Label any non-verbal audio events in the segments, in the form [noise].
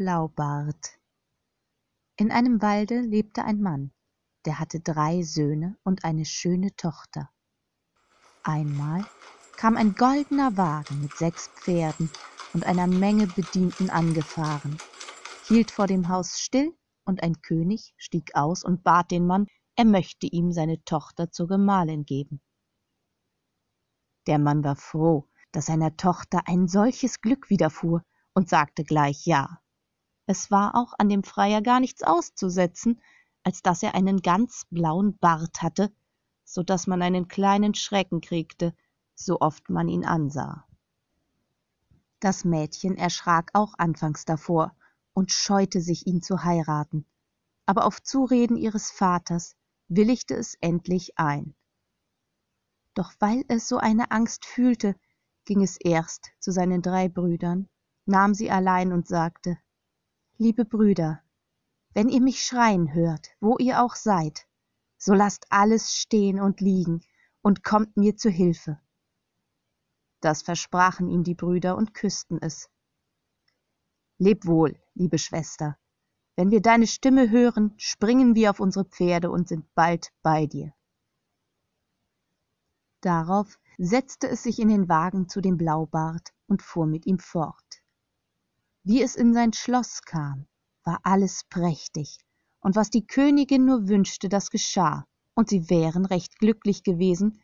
Blaubart In einem Walde lebte ein Mann, der hatte drei Söhne und eine schöne Tochter. Einmal kam ein goldener Wagen mit sechs Pferden und einer Menge Bedienten angefahren, hielt vor dem Haus still, und ein König stieg aus und bat den Mann, er möchte ihm seine Tochter zur Gemahlin geben. Der Mann war froh, dass seiner Tochter ein solches Glück widerfuhr, und sagte gleich ja. Es war auch an dem Freier gar nichts auszusetzen, als dass er einen ganz blauen Bart hatte, so dass man einen kleinen Schrecken kriegte, so oft man ihn ansah. Das Mädchen erschrak auch anfangs davor und scheute sich, ihn zu heiraten, aber auf Zureden ihres Vaters willigte es endlich ein. Doch weil es so eine Angst fühlte, ging es erst zu seinen drei Brüdern nahm sie allein und sagte liebe brüder wenn ihr mich schreien hört wo ihr auch seid so lasst alles stehen und liegen und kommt mir zu hilfe. Das versprachen ihm die brüder und küßten es. Leb wohl liebe schwester. Wenn wir deine stimme hören springen wir auf unsere pferde und sind bald bei dir. Darauf setzte es sich in den wagen zu dem blaubart und fuhr mit ihm fort wie es in sein schloss kam war alles prächtig. Und was die königin nur wünschte das geschah. Und sie wären recht glücklich gewesen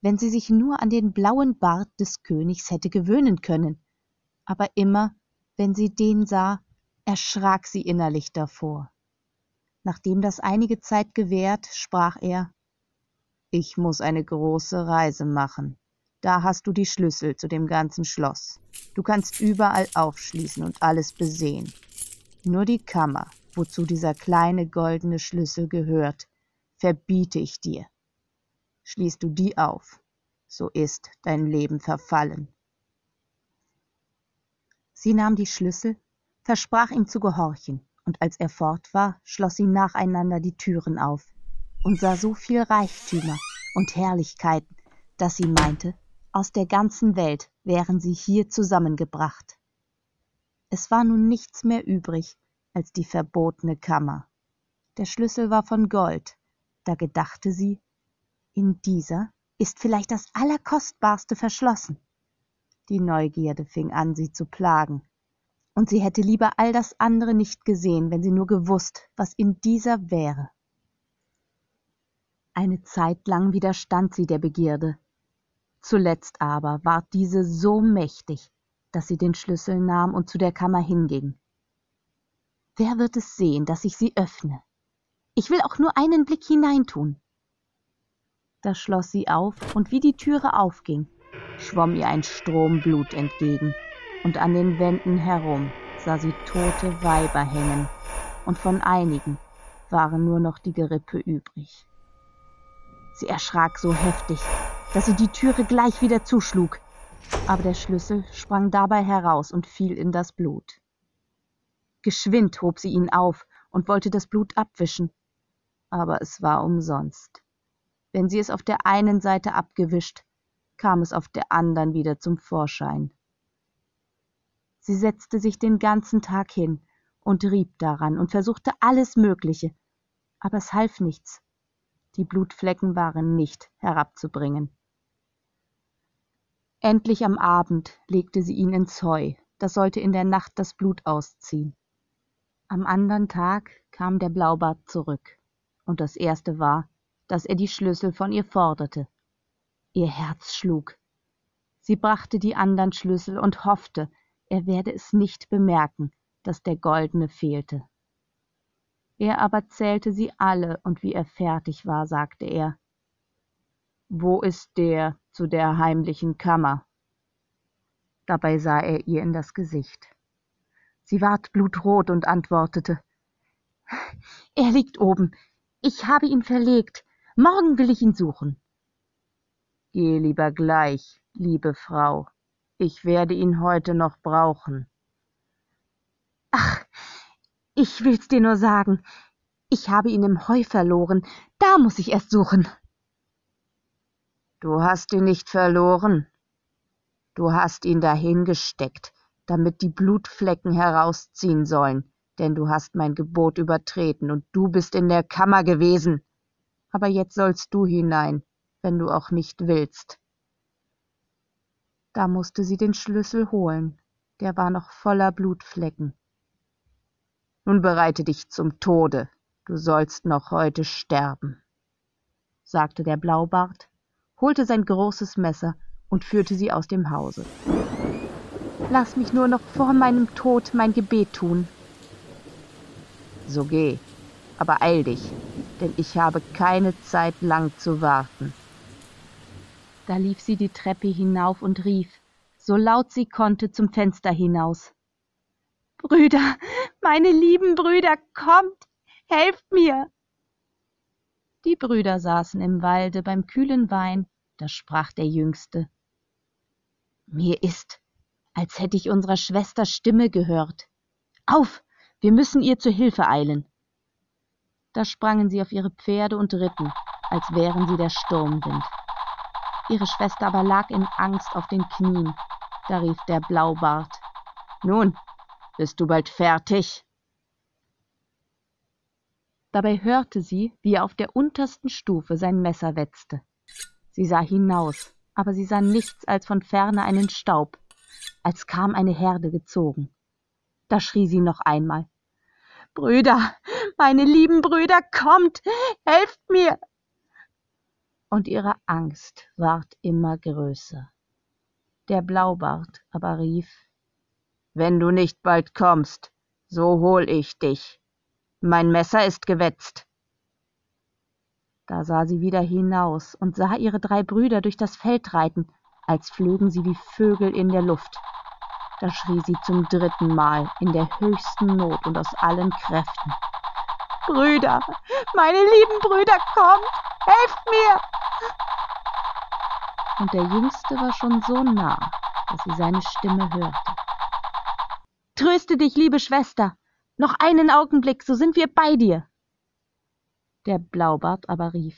wenn sie sich nur an den blauen bart des königs hätte gewöhnen können. Aber immer wenn sie den sah erschrak sie innerlich davor. Nachdem das einige zeit gewährt sprach er ich muss eine große reise machen da hast du die Schlüssel zu dem ganzen Schloss. Du kannst überall aufschließen und alles besehen. Nur die Kammer, wozu dieser kleine goldene Schlüssel gehört, verbiete ich dir. Schließt du die auf, so ist dein Leben verfallen. Sie nahm die Schlüssel, versprach ihm zu gehorchen, und als er fort war, schloss sie nacheinander die Türen auf und sah so viel Reichtümer und Herrlichkeiten, dass sie meinte, aus der ganzen Welt wären sie hier zusammengebracht. Es war nun nichts mehr übrig als die verbotene Kammer. Der Schlüssel war von Gold, da gedachte sie, in dieser ist vielleicht das Allerkostbarste verschlossen. Die Neugierde fing an, sie zu plagen, und sie hätte lieber all das andere nicht gesehen, wenn sie nur gewusst, was in dieser wäre. Eine Zeit lang widerstand sie der Begierde, Zuletzt aber ward diese so mächtig, dass sie den Schlüssel nahm und zu der Kammer hinging. Wer wird es sehen, dass ich sie öffne? Ich will auch nur einen Blick hineintun. Da schloss sie auf, und wie die Türe aufging, schwamm ihr ein Strom Blut entgegen, und an den Wänden herum sah sie tote Weiber hängen, und von einigen waren nur noch die Gerippe übrig. Sie erschrak so heftig, dass sie die Türe gleich wieder zuschlug, aber der Schlüssel sprang dabei heraus und fiel in das Blut. Geschwind hob sie ihn auf und wollte das Blut abwischen, aber es war umsonst. Wenn sie es auf der einen Seite abgewischt, kam es auf der andern wieder zum Vorschein. Sie setzte sich den ganzen Tag hin und rieb daran und versuchte alles Mögliche, aber es half nichts. Die Blutflecken waren nicht herabzubringen. Endlich am Abend legte sie ihn ins Heu, das sollte in der Nacht das Blut ausziehen. Am andern Tag kam der Blaubart zurück, und das erste war, dass er die Schlüssel von ihr forderte. Ihr Herz schlug. Sie brachte die andern Schlüssel und hoffte, er werde es nicht bemerken, dass der goldene fehlte. Er aber zählte sie alle, und wie er fertig war, sagte er wo ist der zu der heimlichen Kammer? Dabei sah er ihr in das Gesicht. Sie ward blutrot und antwortete [laughs] Er liegt oben. Ich habe ihn verlegt. Morgen will ich ihn suchen. Geh lieber gleich, liebe Frau. Ich werde ihn heute noch brauchen. Ach, ich will's dir nur sagen. Ich habe ihn im Heu verloren. Da muss ich erst suchen. Du hast ihn nicht verloren. Du hast ihn dahingesteckt, damit die Blutflecken herausziehen sollen, denn du hast mein Gebot übertreten und du bist in der Kammer gewesen. Aber jetzt sollst du hinein, wenn du auch nicht willst. Da musste sie den Schlüssel holen, der war noch voller Blutflecken. Nun bereite dich zum Tode, du sollst noch heute sterben, sagte der Blaubart, holte sein großes Messer und führte sie aus dem Hause. Lass mich nur noch vor meinem Tod mein Gebet tun. So geh, aber eil dich, denn ich habe keine Zeit lang zu warten. Da lief sie die Treppe hinauf und rief, so laut sie konnte, zum Fenster hinaus. Brüder, meine lieben Brüder, kommt, helft mir! Die Brüder saßen im Walde beim kühlen Wein, da sprach der Jüngste. Mir ist, als hätte ich unserer Schwester Stimme gehört. Auf, wir müssen ihr zu Hilfe eilen. Da sprangen sie auf ihre Pferde und ritten, als wären sie der Sturmwind. Ihre Schwester aber lag in Angst auf den Knien. Da rief der Blaubart. Nun, bist du bald fertig? Dabei hörte sie, wie er auf der untersten Stufe sein Messer wetzte. Sie sah hinaus, aber sie sah nichts als von ferne einen Staub, als kam eine Herde gezogen. Da schrie sie noch einmal. Brüder, meine lieben Brüder, kommt, helft mir! Und ihre Angst ward immer größer. Der Blaubart aber rief, Wenn du nicht bald kommst, so hol ich dich. Mein Messer ist gewetzt. Da sah sie wieder hinaus und sah ihre drei Brüder durch das Feld reiten, als flögen sie wie Vögel in der Luft. Da schrie sie zum dritten Mal in der höchsten Not und aus allen Kräften. Brüder, meine lieben Brüder, kommt, helft mir! Und der Jüngste war schon so nah, dass sie seine Stimme hörte. Tröste dich, liebe Schwester, noch einen Augenblick, so sind wir bei dir. Der Blaubart aber rief,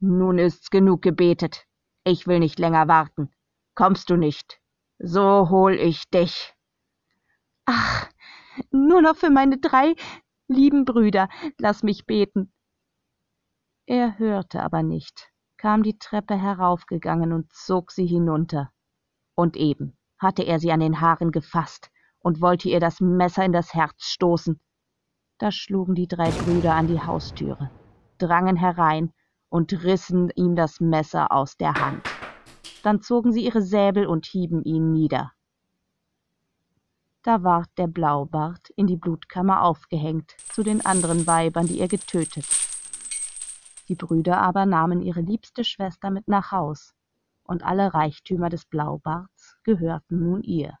Nun ist's genug gebetet, ich will nicht länger warten. Kommst du nicht, so hol ich dich. Ach, nur noch für meine drei lieben Brüder, lass mich beten. Er hörte aber nicht, kam die Treppe heraufgegangen und zog sie hinunter. Und eben hatte er sie an den Haaren gefasst und wollte ihr das Messer in das Herz stoßen. Da schlugen die drei Brüder an die Haustüre, drangen herein und rissen ihm das Messer aus der Hand dann zogen sie ihre Säbel und hieben ihn nieder. Da ward der Blaubart in die Blutkammer aufgehängt, zu den anderen Weibern, die er getötet. Die Brüder aber nahmen ihre liebste Schwester mit nach Haus, und alle Reichtümer des Blaubarts gehörten nun ihr.